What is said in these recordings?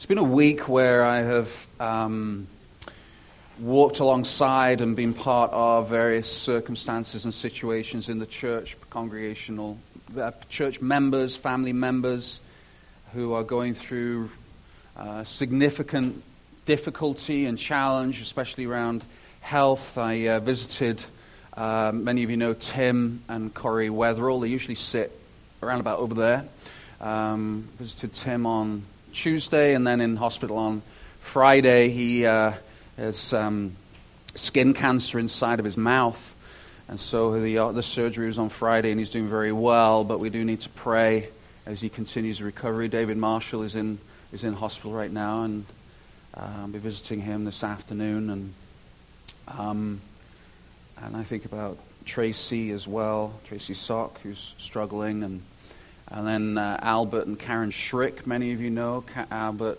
It's been a week where I have um, walked alongside and been part of various circumstances and situations in the church, congregational, uh, church members, family members who are going through uh, significant difficulty and challenge, especially around health. I uh, visited, uh, many of you know Tim and Corey Weatherall. They usually sit around about over there. Um, visited Tim on Tuesday and then in hospital on Friday. He uh, has um, skin cancer inside of his mouth. And so the, uh, the surgery was on Friday and he's doing very well, but we do need to pray as he continues recovery. David Marshall is in, is in hospital right now and I'll be visiting him this afternoon. And, um, and I think about Tracy as well, Tracy Sock, who's struggling, and and then uh, Albert and Karen Schrick, many of you know. Ka- Albert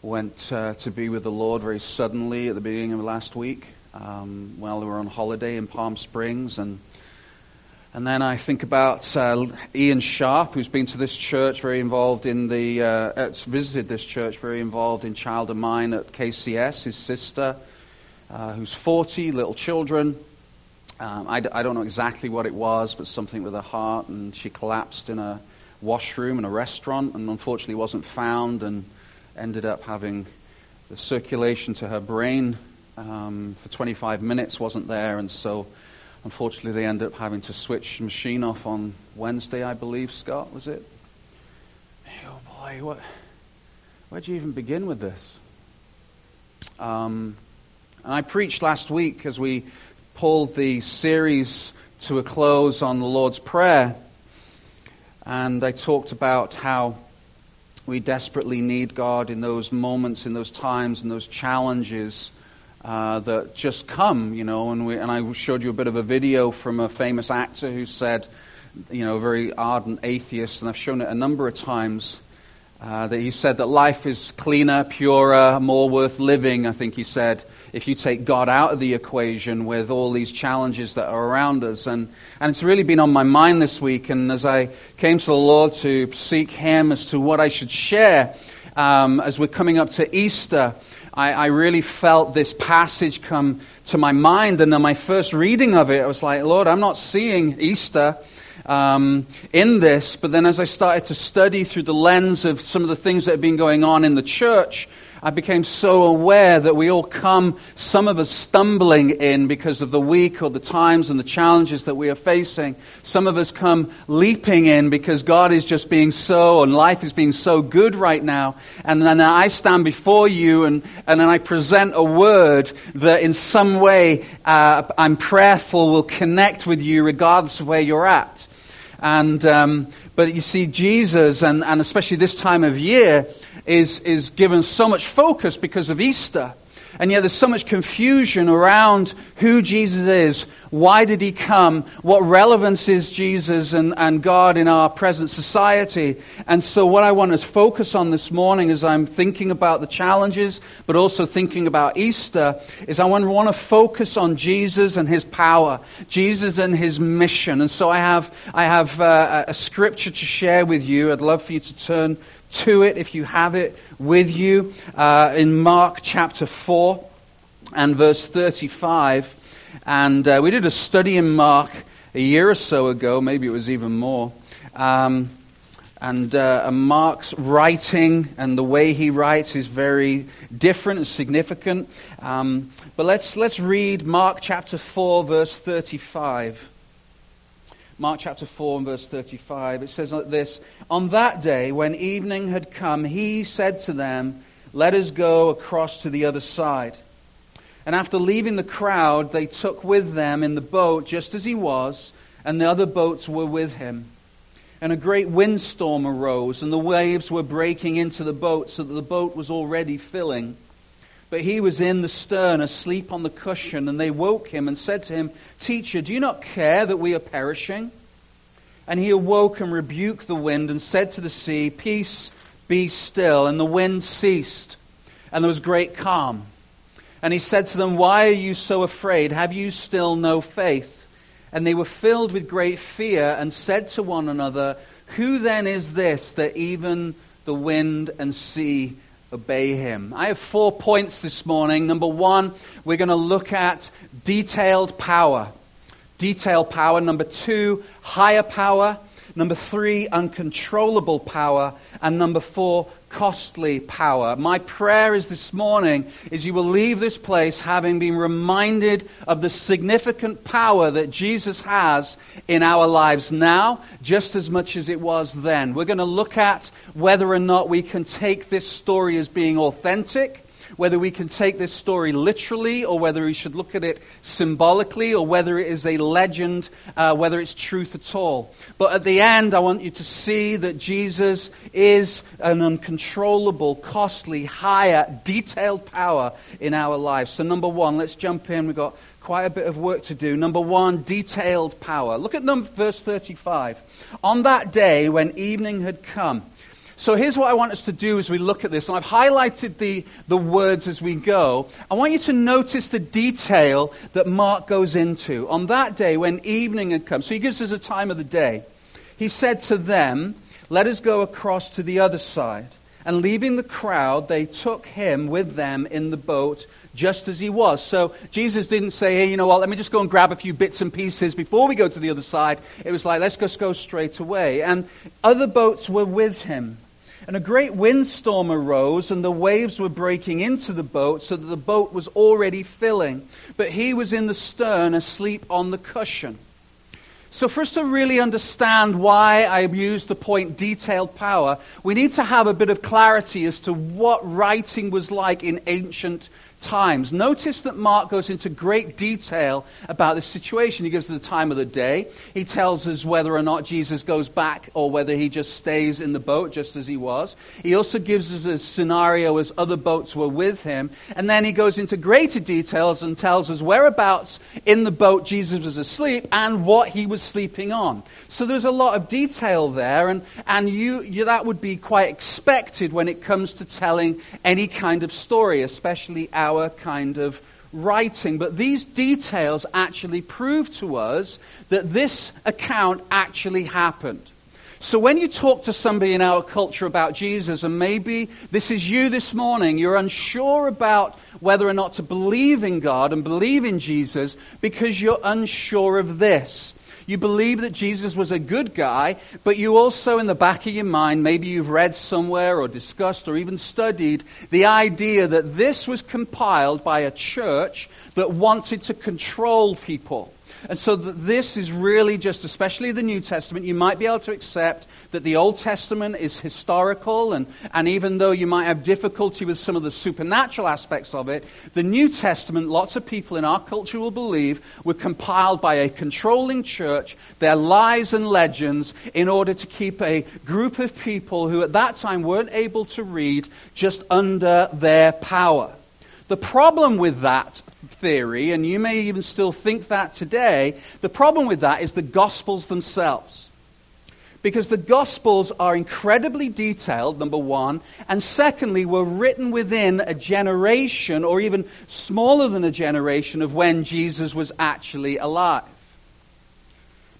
went uh, to be with the Lord very suddenly at the beginning of last week um, while they were on holiday in Palm Springs. And, and then I think about uh, Ian Sharp, who's been to this church, very involved in the, uh, visited this church, very involved in Child of Mine at KCS, his sister, uh, who's 40, little children. Um, I d- I don't know exactly what it was, but something with her heart, and she collapsed in a washroom and a restaurant and unfortunately wasn't found and ended up having the circulation to her brain um, for 25 minutes wasn't there, and so unfortunately they ended up having to switch the machine off on Wednesday, I believe. Scott, was it? Oh boy, what? Where'd you even begin with this? Um, and I preached last week as we pulled the series to a close on the Lord's Prayer and I talked about how we desperately need God in those moments, in those times, in those challenges uh, that just come, you know. And, we, and I showed you a bit of a video from a famous actor who said, you know, a very ardent atheist, and I've shown it a number of times. Uh, that he said that life is cleaner, purer, more worth living, I think he said, if you take God out of the equation with all these challenges that are around us. And, and it's really been on my mind this week. And as I came to the Lord to seek Him as to what I should share um, as we're coming up to Easter, I, I really felt this passage come to my mind. And on my first reading of it, I was like, Lord, I'm not seeing Easter um, in this. But then as I started to study through the lens of some of the things that have been going on in the church, I became so aware that we all come, some of us stumbling in because of the week or the times and the challenges that we are facing. Some of us come leaping in because God is just being so, and life is being so good right now. And then I stand before you and, and then I present a word that in some way uh, I'm prayerful will connect with you regardless of where you're at. And, um, but you see, Jesus, and, and especially this time of year, is, is given so much focus because of Easter. And yet there's so much confusion around who Jesus is. Why did he come? What relevance is Jesus and, and God in our present society? And so, what I want to focus on this morning as I'm thinking about the challenges, but also thinking about Easter, is I want, to focus on Jesus and his power, Jesus and his mission. And so, I have, I have uh, a scripture to share with you. I'd love for you to turn to it if you have it with you uh, in Mark chapter 4 and verse 35. And uh, we did a study in Mark a year or so ago, maybe it was even more. Um, and uh, Mark's writing and the way he writes is very different and significant. Um, but let's, let's read Mark chapter 4, verse 35. Mark chapter 4 and verse 35. It says like this On that day, when evening had come, he said to them, Let us go across to the other side. And after leaving the crowd, they took with them in the boat just as he was, and the other boats were with him. And a great windstorm arose, and the waves were breaking into the boat, so that the boat was already filling. But he was in the stern, asleep on the cushion, and they woke him and said to him, Teacher, do you not care that we are perishing? And he awoke and rebuked the wind and said to the sea, Peace, be still. And the wind ceased, and there was great calm. And he said to them, Why are you so afraid? Have you still no faith? And they were filled with great fear and said to one another, Who then is this that even the wind and sea obey him. I have four points this morning. Number one, we're going to look at detailed power. Detailed power. Number two, higher power. Number three, uncontrollable power. And number four, costly power. My prayer is this morning is you will leave this place having been reminded of the significant power that Jesus has in our lives now, just as much as it was then. We're going to look at whether or not we can take this story as being authentic whether we can take this story literally or whether we should look at it symbolically or whether it is a legend, uh, whether it's truth at all. But at the end, I want you to see that Jesus is an uncontrollable, costly, higher, detailed power in our lives. So, number one, let's jump in. We've got quite a bit of work to do. Number one, detailed power. Look at number, verse 35. On that day when evening had come, so here's what I want us to do as we look at this. And I've highlighted the, the words as we go. I want you to notice the detail that Mark goes into. On that day, when evening had come, so he gives us a time of the day. He said to them, Let us go across to the other side. And leaving the crowd, they took him with them in the boat just as he was. So Jesus didn't say, hey, you know what, let me just go and grab a few bits and pieces before we go to the other side. It was like, let's just go straight away. And other boats were with him. And a great windstorm arose, and the waves were breaking into the boat, so that the boat was already filling. But he was in the stern, asleep on the cushion. So, for us to really understand why I used the point detailed power, we need to have a bit of clarity as to what writing was like in ancient times. Notice that Mark goes into great detail about this situation. He gives us the time of the day. He tells us whether or not Jesus goes back or whether he just stays in the boat just as he was. He also gives us a scenario as other boats were with him. And then he goes into greater details and tells us whereabouts in the boat Jesus was asleep and what he was sleeping on. So there's a lot of detail there, and, and you, you, that would be quite expected when it comes to telling any kind of story, especially our our kind of writing. But these details actually prove to us that this account actually happened. So when you talk to somebody in our culture about Jesus, and maybe this is you this morning, you're unsure about whether or not to believe in God and believe in Jesus because you're unsure of this. You believe that Jesus was a good guy, but you also, in the back of your mind, maybe you've read somewhere or discussed or even studied the idea that this was compiled by a church that wanted to control people. And so this is really just, especially the New Testament, you might be able to accept that the Old Testament is historical, and, and even though you might have difficulty with some of the supernatural aspects of it, the New Testament, lots of people in our culture will believe, were compiled by a controlling church, their lies and legends, in order to keep a group of people who at that time weren't able to read just under their power. The problem with that theory, and you may even still think that today, the problem with that is the Gospels themselves. Because the Gospels are incredibly detailed, number one, and secondly, were written within a generation, or even smaller than a generation, of when Jesus was actually alive.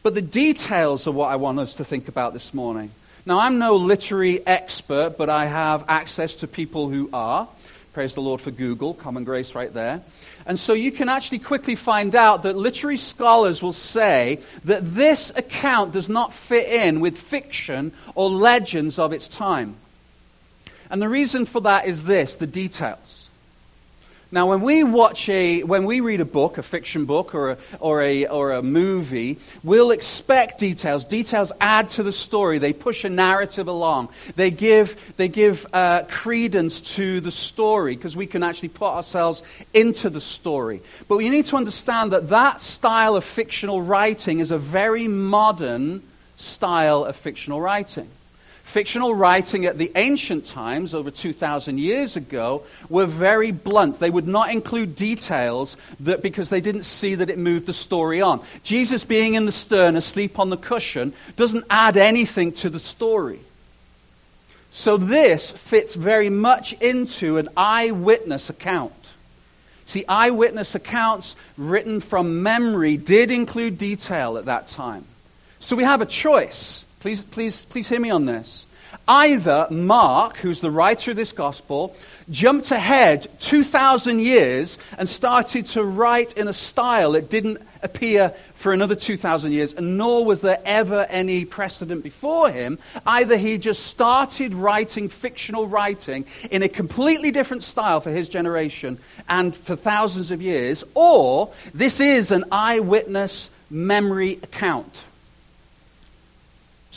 But the details are what I want us to think about this morning. Now, I'm no literary expert, but I have access to people who are. Praise the Lord for Google, common grace right there. And so you can actually quickly find out that literary scholars will say that this account does not fit in with fiction or legends of its time. And the reason for that is this the details. Now, when we watch a, when we read a book, a fiction book or a, or a, or a movie, we'll expect details. Details add to the story. They push a narrative along. They give, they give uh, credence to the story because we can actually put ourselves into the story. But you need to understand that that style of fictional writing is a very modern style of fictional writing. Fictional writing at the ancient times, over 2,000 years ago, were very blunt. They would not include details that, because they didn't see that it moved the story on. Jesus being in the stern, asleep on the cushion, doesn't add anything to the story. So this fits very much into an eyewitness account. See, eyewitness accounts written from memory did include detail at that time. So we have a choice. Please, please, please hear me on this. Either Mark, who's the writer of this gospel, jumped ahead 2,000 years and started to write in a style that didn't appear for another 2,000 years, and nor was there ever any precedent before him. Either he just started writing fictional writing in a completely different style for his generation and for thousands of years, or this is an eyewitness memory account.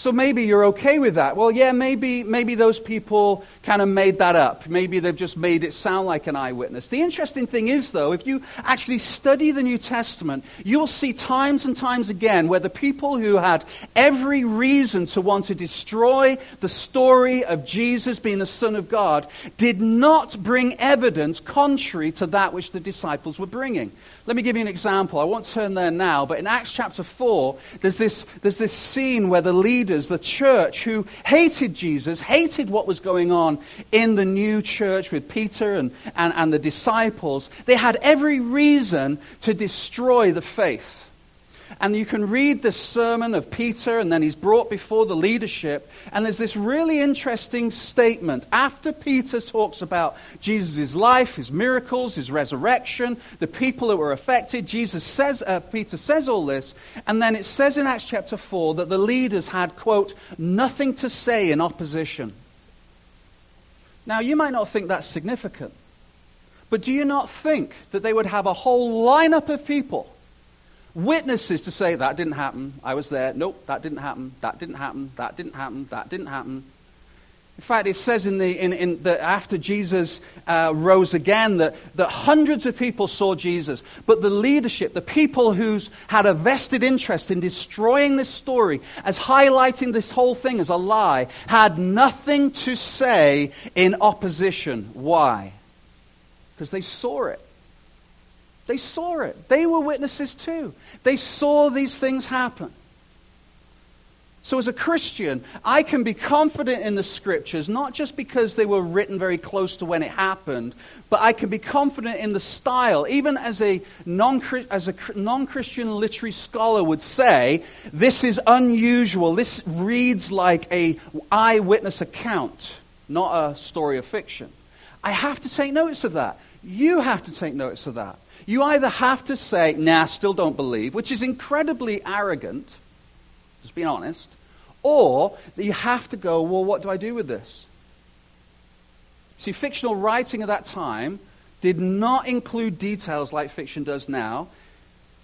So maybe you're okay with that. Well, yeah, maybe, maybe those people kind of made that up. Maybe they've just made it sound like an eyewitness. The interesting thing is, though, if you actually study the New Testament, you'll see times and times again where the people who had every reason to want to destroy the story of Jesus being the Son of God did not bring evidence contrary to that which the disciples were bringing. Let me give you an example. I won't turn there now, but in Acts chapter 4, there's this, there's this scene where the leaders, the church, who hated Jesus, hated what was going on in the new church with Peter and, and, and the disciples, they had every reason to destroy the faith. And you can read the sermon of Peter, and then he's brought before the leadership. And there's this really interesting statement. After Peter talks about Jesus' life, his miracles, his resurrection, the people that were affected, Jesus says, uh, Peter says all this. And then it says in Acts chapter 4 that the leaders had, quote, nothing to say in opposition. Now, you might not think that's significant. But do you not think that they would have a whole lineup of people witnesses to say that didn't happen, I was there, nope, that didn't happen, that didn't happen, that didn't happen, that didn't happen. In fact, it says in the, in, in the, after Jesus uh, rose again that, that hundreds of people saw Jesus, but the leadership, the people who had a vested interest in destroying this story, as highlighting this whole thing as a lie, had nothing to say in opposition. Why? Because they saw it. They saw it. They were witnesses too. They saw these things happen. So, as a Christian, I can be confident in the scriptures, not just because they were written very close to when it happened, but I can be confident in the style. Even as a non Christian literary scholar would say, this is unusual. This reads like a eyewitness account, not a story of fiction. I have to take notice of that. You have to take notice of that. You either have to say, nah, still don't believe, which is incredibly arrogant, just being honest, or you have to go, well, what do I do with this? See, fictional writing at that time did not include details like fiction does now.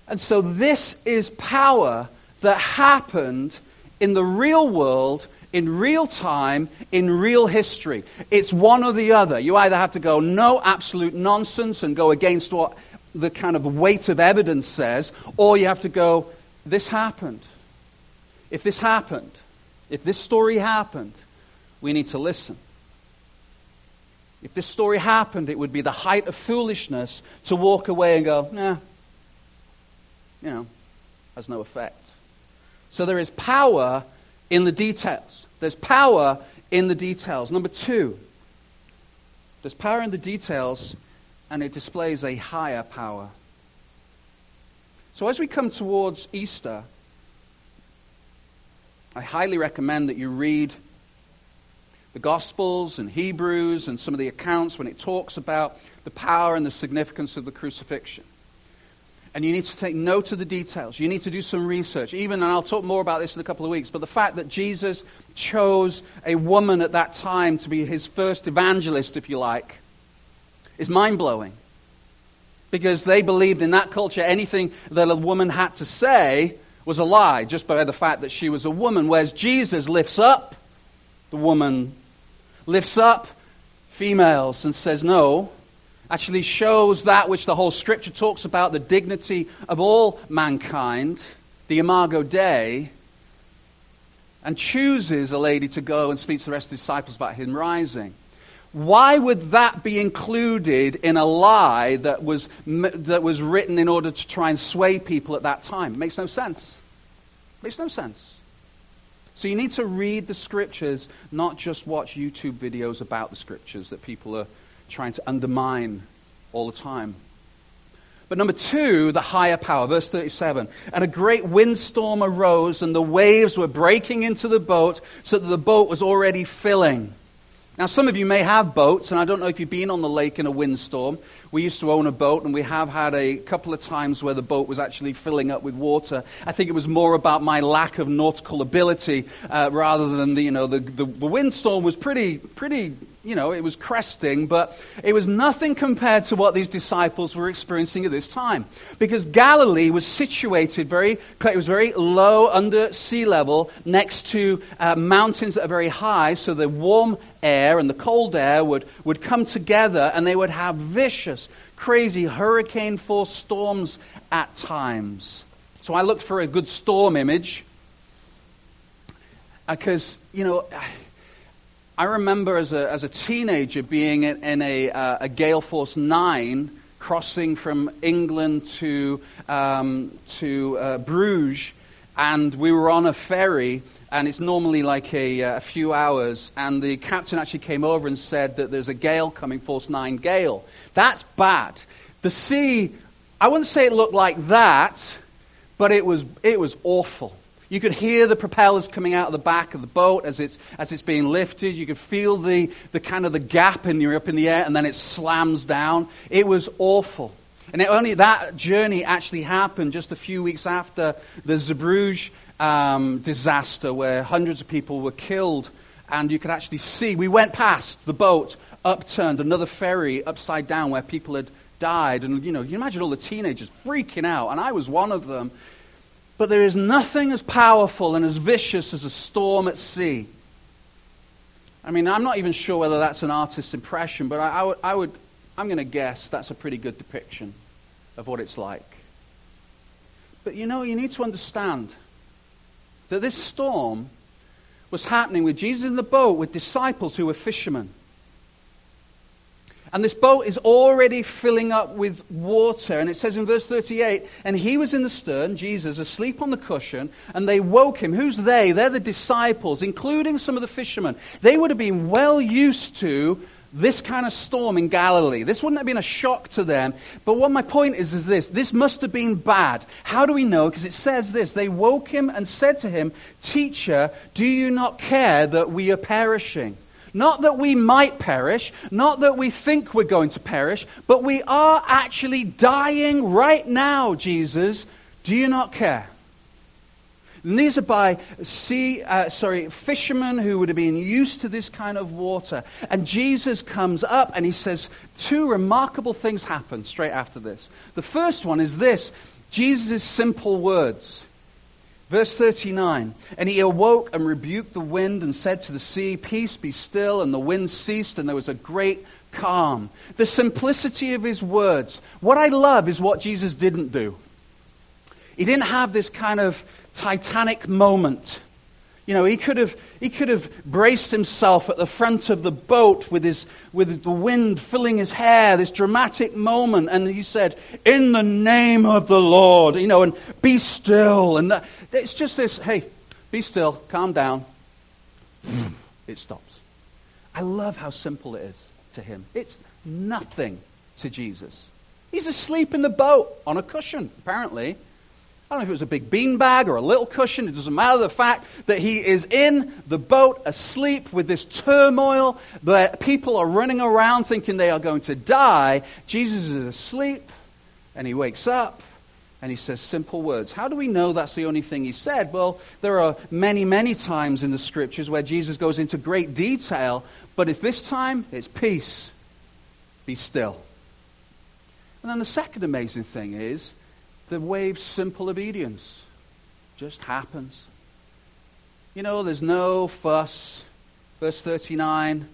And so this is power that happened in the real world, in real time, in real history. It's one or the other. You either have to go, no, absolute nonsense, and go against what the kind of weight of evidence says, or you have to go, this happened. If this happened, if this story happened, we need to listen. If this story happened, it would be the height of foolishness to walk away and go, nah, you know, has no effect. So there is power in the details. There's power in the details. Number two, there's power in the details and it displays a higher power. So as we come towards Easter, I highly recommend that you read the Gospels and Hebrews and some of the accounts when it talks about the power and the significance of the crucifixion. And you need to take note of the details. You need to do some research. Even, and I'll talk more about this in a couple of weeks, but the fact that Jesus chose a woman at that time to be his first evangelist, if you like, is mind blowing. Because they believed in that culture anything that a woman had to say was a lie just by the fact that she was a woman. Whereas Jesus lifts up the woman, lifts up females and says, no, actually shows that which the whole scripture talks about the dignity of all mankind, the imago Dei, and chooses a lady to go and speak to the rest of the disciples about him rising. Why would that be included in a lie that was, that was written in order to try and sway people at that time? It makes no sense. It makes no sense. So you need to read the scriptures, not just watch YouTube videos about the scriptures that people are trying to undermine all the time. But number two, the higher power. Verse 37. And a great windstorm arose, and the waves were breaking into the boat, so that the boat was already filling. Now, some of you may have boats, and I don't know if you've been on the lake in a windstorm. We used to own a boat, and we have had a couple of times where the boat was actually filling up with water. I think it was more about my lack of nautical ability uh, rather than the, you know, the, the, the windstorm was pretty, pretty you know, it was cresting, but it was nothing compared to what these disciples were experiencing at this time. Because Galilee was situated very, it was very low under sea level next to uh, mountains that are very high, so the warm air and the cold air would, would come together and they would have vicious, crazy hurricane force storms at times. So I looked for a good storm image because, uh, you know, I remember as a, as a teenager being in, in a, uh, a, Gale Force 9 crossing from England to, um, to uh, Bruges, and we were on a ferry, and it's normally like a, uh, a, few hours, and the captain actually came over and said that there's a gale coming, Force 9 gale. That's bad. The sea, I wouldn't say it looked like that, but it was, it was awful. You could hear the propellers coming out of the back of the boat as it's, as it's being lifted. You could feel the, the kind of the gap and you're up in the air and then it slams down. It was awful. And it only that journey actually happened just a few weeks after the Zeebrugge um, disaster where hundreds of people were killed. And you could actually see, we went past the boat, upturned, another ferry upside down where people had died. And, you know, you imagine all the teenagers freaking out. And I was one of them. But there is nothing as powerful and as vicious as a storm at sea. I mean, I'm not even sure whether that's an artist's impression, but I, I would, I would, I'm going to guess that's a pretty good depiction of what it's like. But you know, you need to understand that this storm was happening with Jesus in the boat with disciples who were fishermen. And this boat is already filling up with water. And it says in verse 38 And he was in the stern, Jesus, asleep on the cushion, and they woke him. Who's they? They're the disciples, including some of the fishermen. They would have been well used to this kind of storm in Galilee. This wouldn't have been a shock to them. But what my point is, is this this must have been bad. How do we know? Because it says this They woke him and said to him, Teacher, do you not care that we are perishing? Not that we might perish, not that we think we're going to perish, but we are actually dying right now, Jesus. Do you not care? And these are by sea, uh, sorry, fishermen who would have been used to this kind of water. And Jesus comes up and he says two remarkable things happen straight after this. The first one is this Jesus' simple words. Verse 39 And he awoke and rebuked the wind and said to the sea, Peace be still. And the wind ceased, and there was a great calm. The simplicity of his words. What I love is what Jesus didn't do. He didn't have this kind of titanic moment. You know, he could have, he could have braced himself at the front of the boat with, his, with the wind filling his hair, this dramatic moment, and he said, In the name of the Lord, you know, and be still. And that, it's just this hey, be still, calm down. It stops. I love how simple it is to him. It's nothing to Jesus. He's asleep in the boat on a cushion, apparently. I don't know if it was a big beanbag or a little cushion. It doesn't matter. The fact that he is in the boat asleep with this turmoil, that people are running around thinking they are going to die. Jesus is asleep and he wakes up and he says simple words. How do we know that's the only thing he said? Well, there are many, many times in the scriptures where Jesus goes into great detail, but if this time it's peace, be still. And then the second amazing thing is the wave's simple obedience just happens. You know, there's no fuss. Verse 39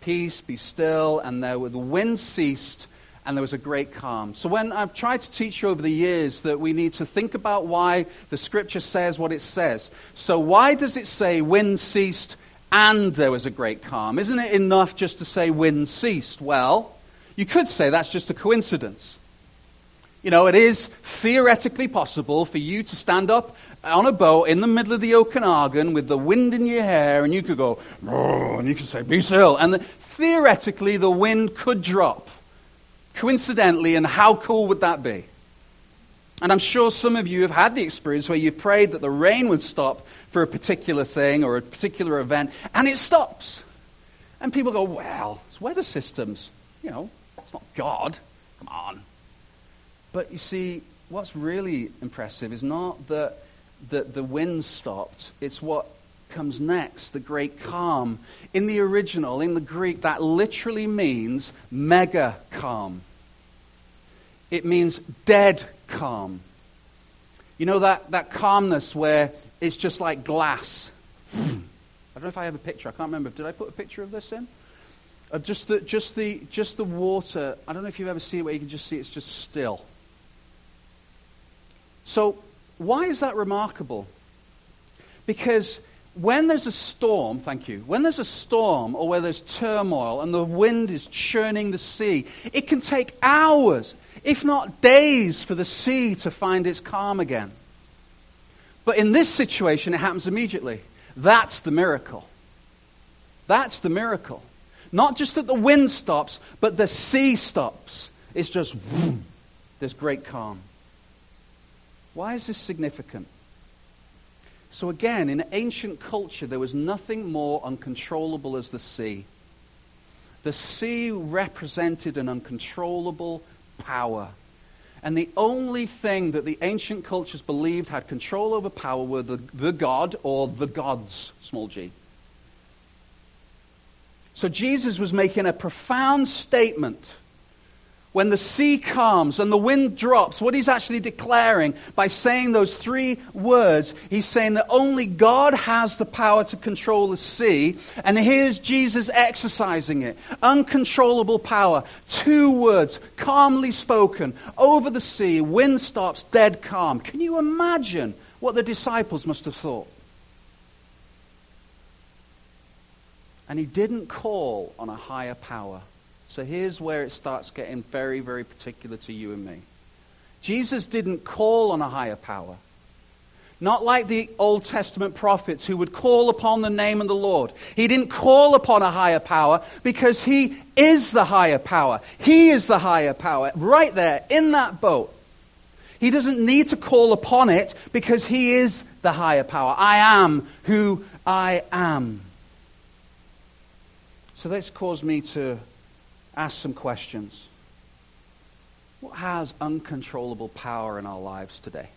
Peace, be still. And there, the wind ceased, and there was a great calm. So, when I've tried to teach you over the years that we need to think about why the scripture says what it says. So, why does it say wind ceased and there was a great calm? Isn't it enough just to say wind ceased? Well, you could say that's just a coincidence. You know, it is theoretically possible for you to stand up on a boat in the middle of the Okanagan with the wind in your hair, and you could go, oh, and you could say, be still. And the, theoretically, the wind could drop. Coincidentally, and how cool would that be? And I'm sure some of you have had the experience where you've prayed that the rain would stop for a particular thing or a particular event, and it stops. And people go, well, it's weather systems. You know, it's not God. Come on. But you see, what's really impressive is not that, that the wind stopped, it's what comes next, the great calm. In the original, in the Greek, that literally means mega calm. It means dead calm. You know that, that calmness where it's just like glass. I don't know if I have a picture. I can't remember. Did I put a picture of this in? Uh, just, the, just, the, just the water. I don't know if you've ever seen it where you can just see it's just still. So, why is that remarkable? Because when there's a storm, thank you, when there's a storm or where there's turmoil and the wind is churning the sea, it can take hours, if not days, for the sea to find its calm again. But in this situation, it happens immediately. That's the miracle. That's the miracle. Not just that the wind stops, but the sea stops. It's just, whoom, there's great calm. Why is this significant? So, again, in ancient culture, there was nothing more uncontrollable as the sea. The sea represented an uncontrollable power. And the only thing that the ancient cultures believed had control over power were the, the god or the gods, small g. So Jesus was making a profound statement when the sea calms and the wind drops, what he's actually declaring by saying those three words, he's saying that only God has the power to control the sea, and here's Jesus exercising it. Uncontrollable power. Two words, calmly spoken, over the sea, wind stops, dead calm. Can you imagine what the disciples must have thought? And he didn't call on a higher power. So here's where it starts getting very, very particular to you and me. Jesus didn't call on a higher power. Not like the Old Testament prophets who would call upon the name of the Lord. He didn't call upon a higher power because he is the higher power. He is the higher power right there in that boat. He doesn't need to call upon it because he is the higher power. I am who I am. So this caused me to ask some questions. What has uncontrollable power in our lives today?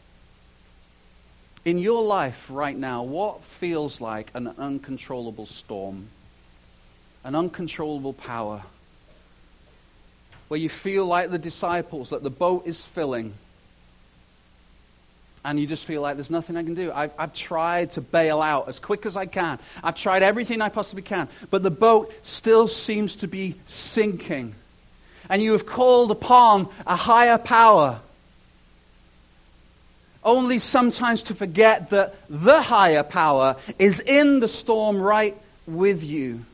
In your life right now, what feels like an uncontrollable storm? An uncontrollable power? Where you feel like the disciples, that the boat is filling, and you just feel like there's nothing I can do. I've, I've, tried to bail out as quick as I can. I've tried everything I possibly can. But the boat still seems to be sinking. And you have called upon a higher power. Only sometimes to forget that the higher power is in the storm right with you.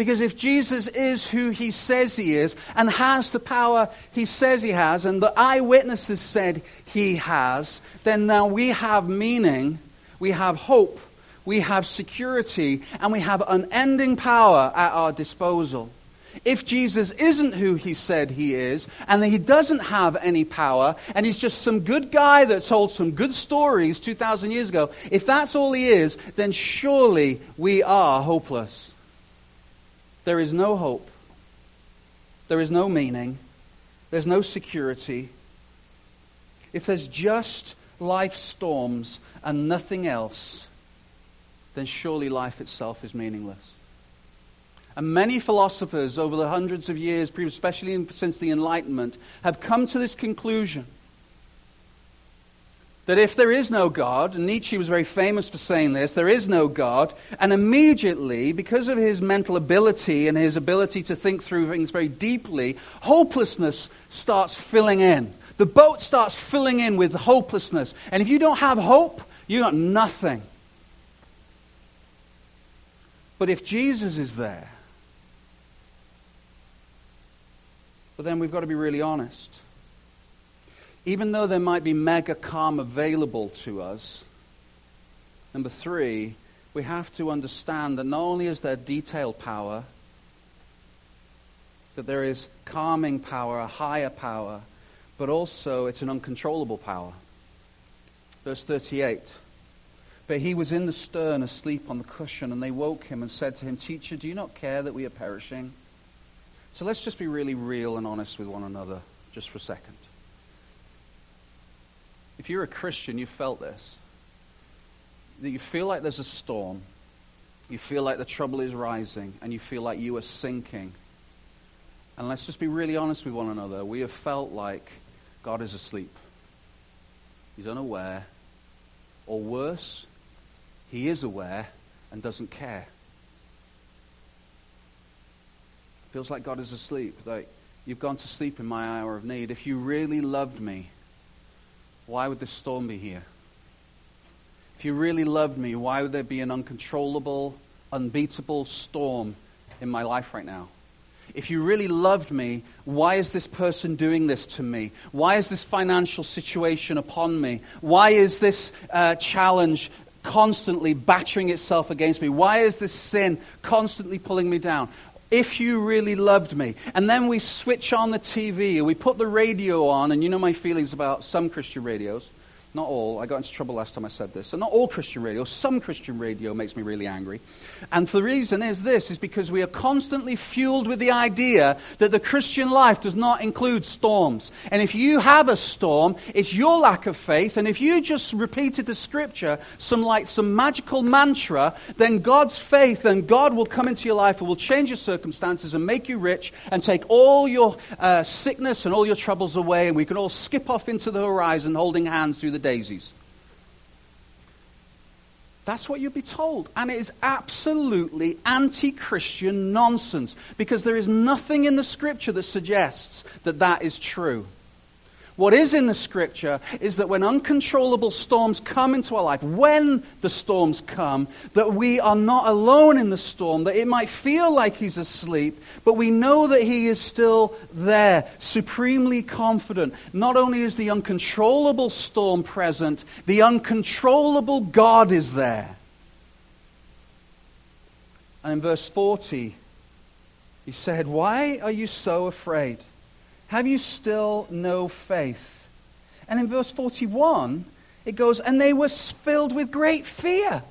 Because if Jesus is who he says he is and has the power he says he has, and the eyewitnesses said he has, then now we have meaning, we have hope, we have security, and we have unending power at our disposal. If Jesus isn't who he said he is, and he doesn't have any power, and he's just some good guy that told some good stories 2,000 years ago, if that's all he is, then surely we are hopeless. There is no hope. There is no meaning. There's no security. If there's just life storms and nothing else, then surely life itself is meaningless. And many philosophers over the hundreds of years, especially since the Enlightenment, have come to this conclusion that if there is no God, and Nietzsche was very famous for saying this, there is no God, and immediately, because of his mental ability and his ability to think through things very deeply, hopelessness starts filling in. The boat starts filling in with hopelessness. And if you don't have hope, you got nothing. But if Jesus is there, but then we've got to be really honest even though there might be mega calm available to us, number three, we have to understand that not only is there detailed power, that there is calming power, a higher power, but also it's an uncontrollable power. Verse 38. But he was in the stern, asleep on the cushion, and they woke him and said to him, Teacher, do you not care that we are perishing? So let's just be really real and honest with one another just for a second. If you're a Christian, you've felt this. That you feel like there's a storm, you feel like the trouble is rising, and you feel like you are sinking. And let's just be really honest with one another. We have felt like God is asleep. He's unaware. Or worse, he is aware and doesn't care. Feels like God is asleep. Like you've gone to sleep in my hour of need. If you really loved me, why would this storm be here? If you really loved me, why would there be an uncontrollable, unbeatable storm in my life right now? If you really loved me, why is this person doing this to me? Why is this financial situation upon me? Why is this uh, challenge constantly battering itself against me? Why is this sin constantly pulling me down? If you really loved me. And then we switch on the TV and we put the radio on, and you know my feelings about some Christian radios. Not all. I got into trouble last time I said this. So not all Christian radio. Some Christian radio makes me really angry. And the reason is this, is because we are constantly fueled with the idea that the Christian life does not include storms. And if you have a storm, it's your lack of faith. And if you just repeated the scripture, some like some magical mantra, then God's faith and God will come into your life and will change your circumstances and make you rich and take all your uh, sickness and all your troubles away. And we can all skip off into the horizon holding hands through the daisies. That's what you'd be told. And it is absolutely anti Christian nonsense because there is nothing in the scripture that suggests that that is true. What is in the scripture is that when uncontrollable storms come into our life, when the storms come, that we are not alone in the storm, that it might feel like he's asleep, but we know that he is still there, supremely confident. Not only is the uncontrollable storm present, the uncontrollable God is there. And in verse 40, he said, Why are you so afraid? Have you still no faith? And in verse 41, it goes, And they were filled with great fear.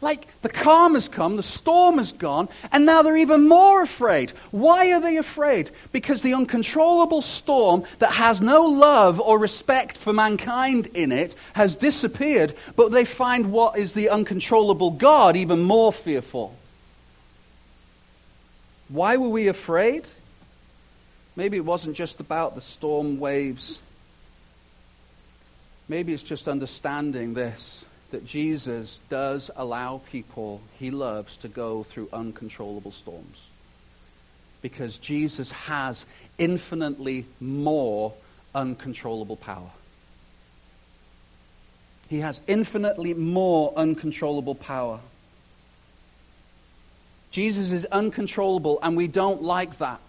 Like the calm has come, the storm has gone, and now they're even more afraid. Why are they afraid? Because the uncontrollable storm that has no love or respect for mankind in it has disappeared, but they find what is the uncontrollable God even more fearful. Why were we afraid? Maybe it wasn't just about the storm waves. Maybe it's just understanding this that Jesus does allow people he loves to go through uncontrollable storms. Because Jesus has infinitely more uncontrollable power. He has infinitely more uncontrollable power. Jesus is uncontrollable, and we don't like that.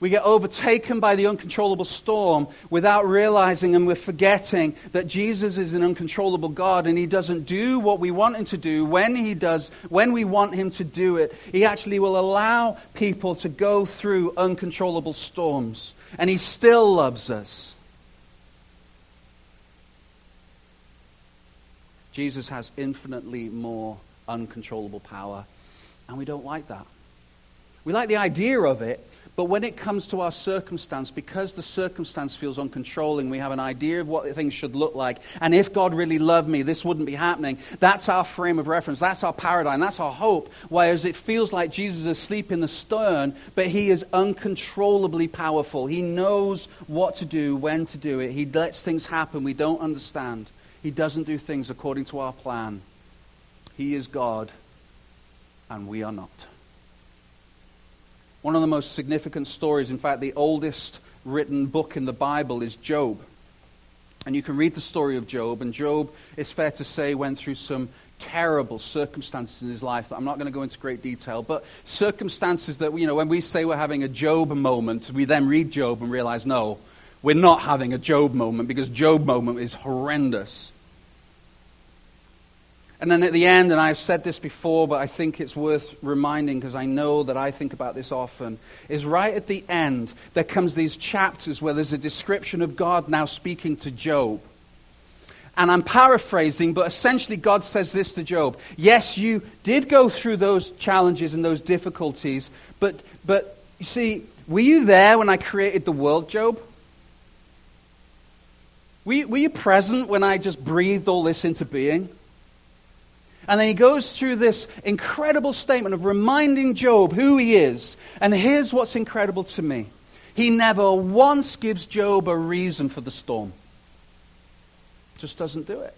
We get overtaken by the uncontrollable storm without realizing and we're forgetting that Jesus is an uncontrollable God and he doesn't do what we want him to do when he does, when we want him to do it. He actually will allow people to go through uncontrollable storms and he still loves us. Jesus has infinitely more uncontrollable power and we don't like that. We like the idea of it, but when it comes to our circumstance, because the circumstance feels uncontrolling, we have an idea of what things should look like. And if God really loved me, this wouldn't be happening. That's our frame of reference. That's our paradigm. That's our hope. Whereas it feels like Jesus is asleep in the stern, but he is uncontrollably powerful. He knows what to do, when to do it. He lets things happen we don't understand. He doesn't do things according to our plan. He is God, and we are not. One of the most significant stories, in fact, the oldest written book in the Bible is Job. And you can read the story of Job, and Job, it's fair to say, went through some terrible circumstances in his life that I'm not going to go into great detail, but circumstances that, you know, when we say we're having a Job moment, we then read Job and realize, no, we're not having a Job moment because Job moment is horrendous. And then at the end, and I've said this before, but I think it's worth reminding because I know that I think about this often, is right at the end, there comes these chapters where there's a description of God now speaking to Job. And I'm paraphrasing, but essentially God says this to Job. Yes, you did go through those challenges and those difficulties, but, but you see, were you there when I created the world, Job? Were you, were you present when I just breathed all this into being? And then he goes through this incredible statement of reminding Job who he is. And here's what's incredible to me he never once gives Job a reason for the storm, just doesn't do it.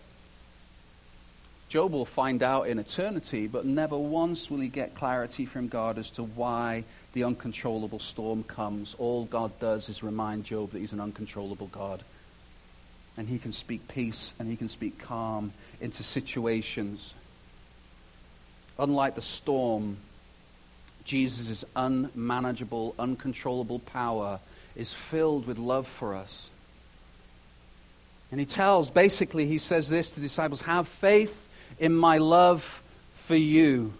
Job will find out in eternity, but never once will he get clarity from God as to why the uncontrollable storm comes. All God does is remind Job that he's an uncontrollable God. And he can speak peace and he can speak calm into situations Unlike the storm, Jesus' unmanageable, uncontrollable power is filled with love for us. And he tells, basically, he says this to the disciples have faith in my love for you.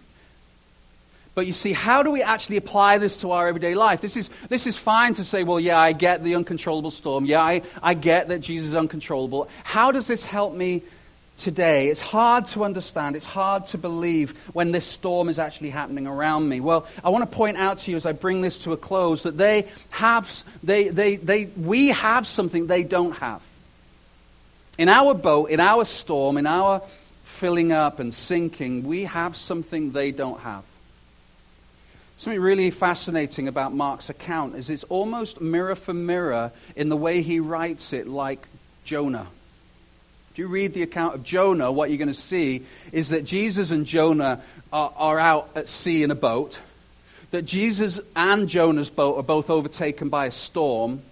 But you see, how do we actually apply this to our everyday life? This is, this is fine to say, well, yeah, I get the uncontrollable storm. Yeah, I, I get that Jesus is uncontrollable. How does this help me today, it's hard to understand, it's hard to believe when this storm is actually happening around me. Well, I want to point out to you as I bring this to a close that they have, they, they, they, we have something they don't have. In our boat, in our storm, in our filling up and sinking, we have something they don't have. Something really fascinating about Mark's account is it's almost mirror for mirror in the way he writes it, like Jonah. If you read the account of Jonah, what you're going to see is that Jesus and Jonah are, are out at sea in a boat, that Jesus and Jonah's boat are both overtaken by a storm.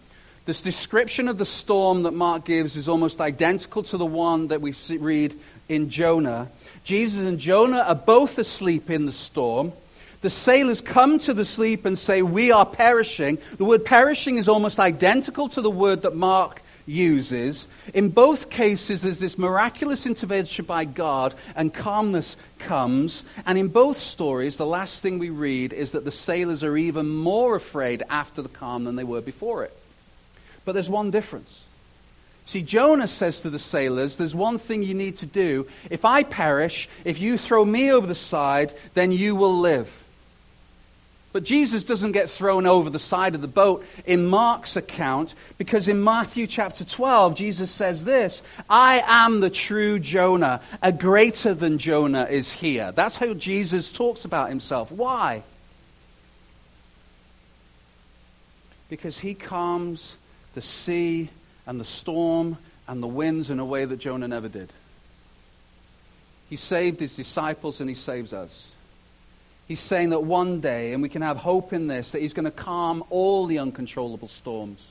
This description of the storm that Mark gives is almost identical to the one that we see, read in Jonah. Jesus and Jonah are both asleep in the storm. The sailors come to the sleep and say, We are perishing. The word perishing is almost identical to the word that Mark uses. In both cases, there's this miraculous intervention by God, and calmness comes. And in both stories, the last thing we read is that the sailors are even more afraid after the calm than they were before it. But there's one difference. See, Jonah says to the sailors, There's one thing you need to do. If I perish, if you throw me over the side, then you will live. But Jesus doesn't get thrown over the side of the boat in Mark's account because in Matthew chapter 12, Jesus says this I am the true Jonah. A greater than Jonah is here. That's how Jesus talks about himself. Why? Because he calms the sea and the storm and the winds in a way that Jonah never did. He saved his disciples and he saves us. He's saying that one day, and we can have hope in this, that he's going to calm all the uncontrollable storms.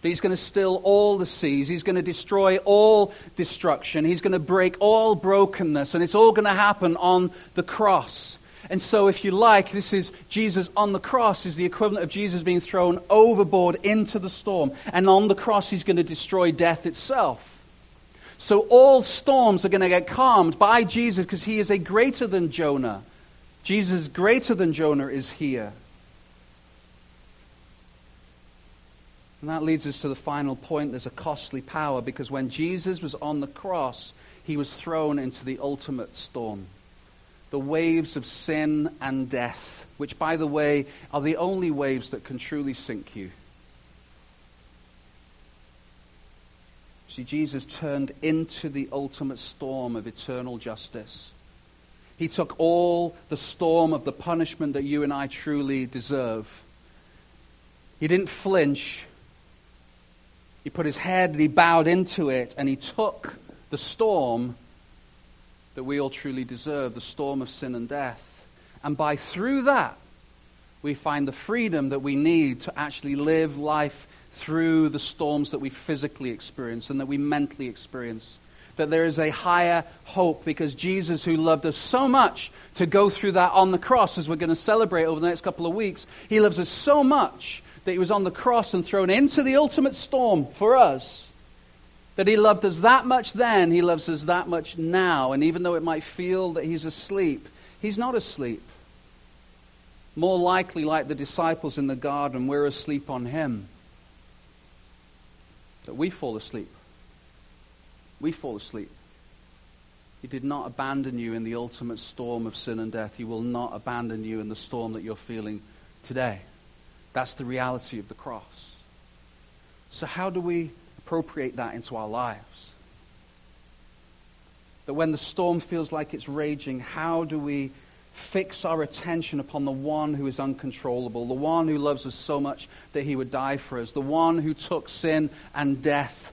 That he's going to still all the seas. He's going to destroy all destruction. He's going to break all brokenness. And it's all going to happen on the cross. And so, if you like, this is Jesus on the cross, is the equivalent of Jesus being thrown overboard into the storm. And on the cross, he's going to destroy death itself. So, all storms are going to get calmed by Jesus because he is a greater than Jonah. Jesus, greater than Jonah, is here. And that leads us to the final point. There's a costly power because when Jesus was on the cross, he was thrown into the ultimate storm. The waves of sin and death, which, by the way, are the only waves that can truly sink you. See, Jesus turned into the ultimate storm of eternal justice. He took all the storm of the punishment that you and I truly deserve. He didn't flinch. He put his head and he bowed into it and he took the storm that we all truly deserve, the storm of sin and death. And by through that, we find the freedom that we need to actually live life through the storms that we physically experience and that we mentally experience that there is a higher hope because Jesus, who loved us so much to go through that on the cross, as we're going to celebrate over the next couple of weeks, he loves us so much that he was on the cross and thrown into the ultimate storm for us. That he loved us that much then, he loves us that much now. And even though it might feel that he's asleep, he's not asleep. More likely, like the disciples in the garden, we're asleep on him. That we fall asleep. We fall asleep. He did not abandon you in the ultimate storm of sin and death. He will not abandon you in the storm that you're feeling today. That's the reality of the cross. So, how do we appropriate that into our lives? That when the storm feels like it's raging, how do we fix our attention upon the one who is uncontrollable, the one who loves us so much that he would die for us, the one who took sin and death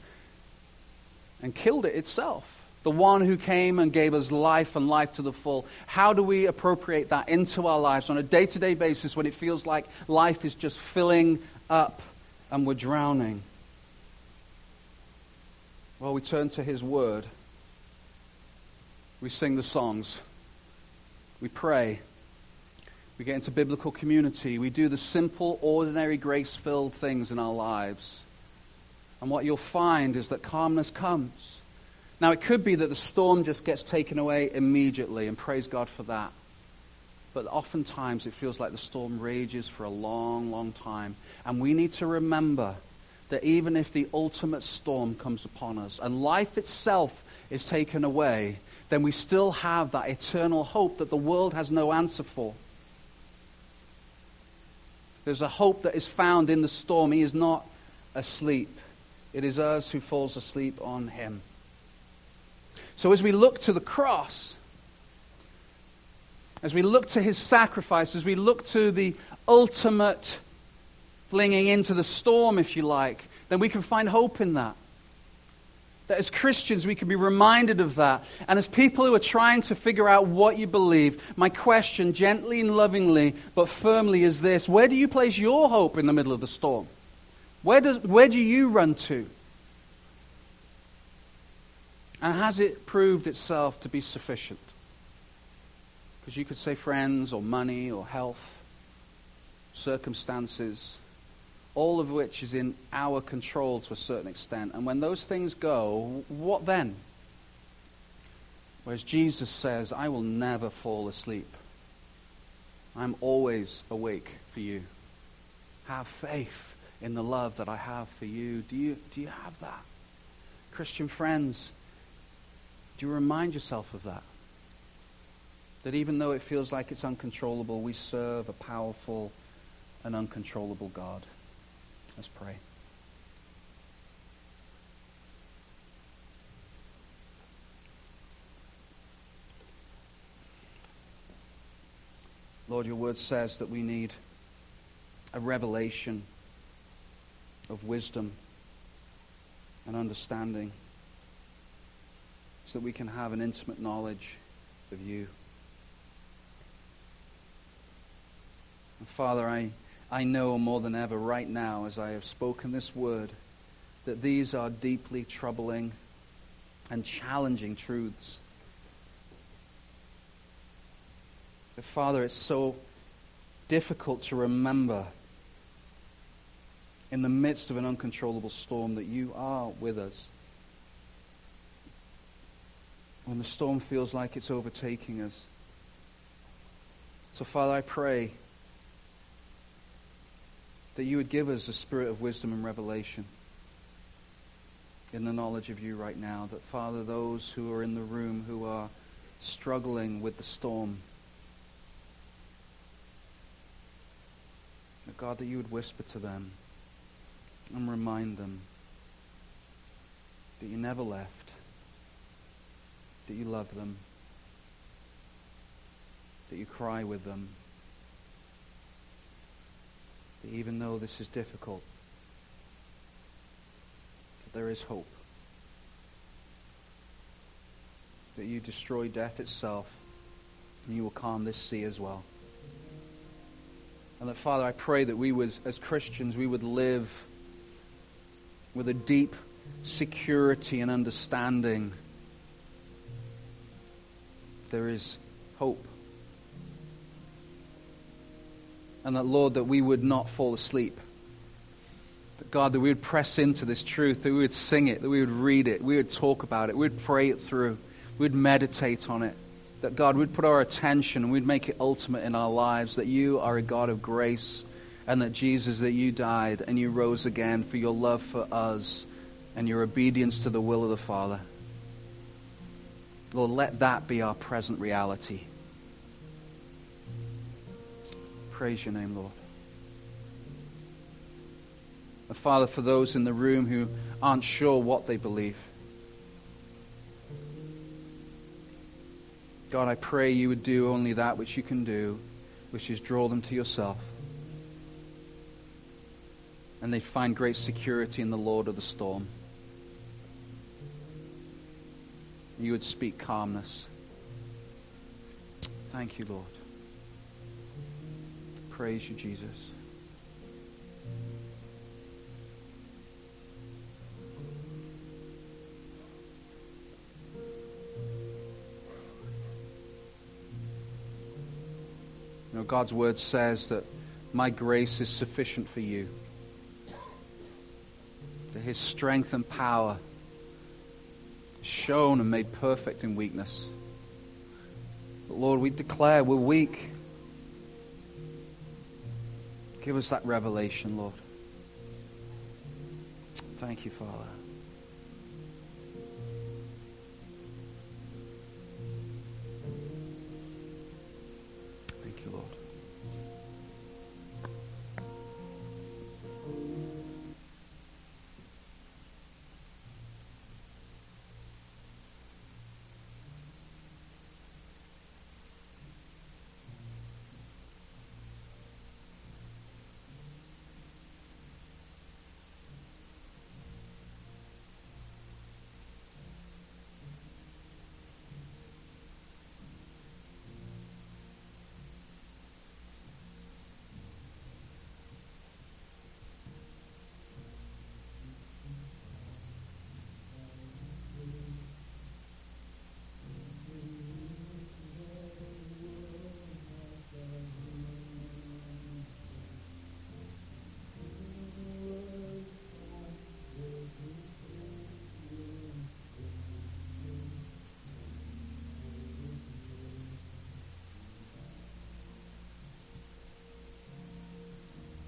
and killed it itself, the one who came and gave us life and life to the full? How do we appropriate that into our lives on a day to day basis when it feels like life is just filling up and we're drowning? Well, we turn to His Word. We sing the songs. We pray. We get into biblical community. We do the simple, ordinary, grace filled things in our lives. And what you'll find is that calmness comes. Now, it could be that the storm just gets taken away immediately, and praise God for that. But oftentimes it feels like the storm rages for a long, long time. And we need to remember that even if the ultimate storm comes upon us and life itself is taken away, then we still have that eternal hope that the world has no answer for. There's a hope that is found in the storm. He is not asleep. It is us who falls asleep on him. So as we look to the cross, as we look to his sacrifice, as we look to the ultimate flinging into the storm, if you like, then we can find hope in that. That as Christians, we can be reminded of that. And as people who are trying to figure out what you believe, my question, gently and lovingly, but firmly, is this Where do you place your hope in the middle of the storm? Where, does, where do you run to? And has it proved itself to be sufficient? Because you could say friends or money or health, circumstances all of which is in our control to a certain extent. And when those things go, what then? Whereas Jesus says, I will never fall asleep. I'm always awake for you. Have faith in the love that I have for you. Do you, do you have that? Christian friends, do you remind yourself of that? That even though it feels like it's uncontrollable, we serve a powerful and uncontrollable God. Let's pray. Lord, your word says that we need a revelation of wisdom and understanding so that we can have an intimate knowledge of you. And Father, I I know more than ever right now, as I have spoken this word, that these are deeply troubling and challenging truths. But Father, it's so difficult to remember in the midst of an uncontrollable storm that you are with us. When the storm feels like it's overtaking us. So, Father, I pray that you would give us a spirit of wisdom and revelation in the knowledge of you right now. That, Father, those who are in the room who are struggling with the storm, that, God, that you would whisper to them and remind them that you never left, that you love them, that you cry with them that even though this is difficult, that there is hope. That you destroy death itself, and you will calm this sea as well. And that, Father, I pray that we as Christians, we would live with a deep security and understanding. There is hope and that, Lord, that we would not fall asleep. That God, that we would press into this truth, that we would sing it, that we would read it, we would talk about it, we would pray it through, we would meditate on it. That God, we'd put our attention and we'd make it ultimate in our lives, that you are a God of grace, and that Jesus, that you died and you rose again for your love for us and your obedience to the will of the Father. Lord, let that be our present reality. Praise your name, Lord. And Father, for those in the room who aren't sure what they believe, God, I pray you would do only that which you can do, which is draw them to yourself. And they find great security in the Lord of the storm. You would speak calmness. Thank you, Lord. Praise you, Jesus. You know, God's word says that my grace is sufficient for you. That his strength and power is shown and made perfect in weakness. But Lord, we declare we're weak. Give us that revelation, Lord. Thank you, Father.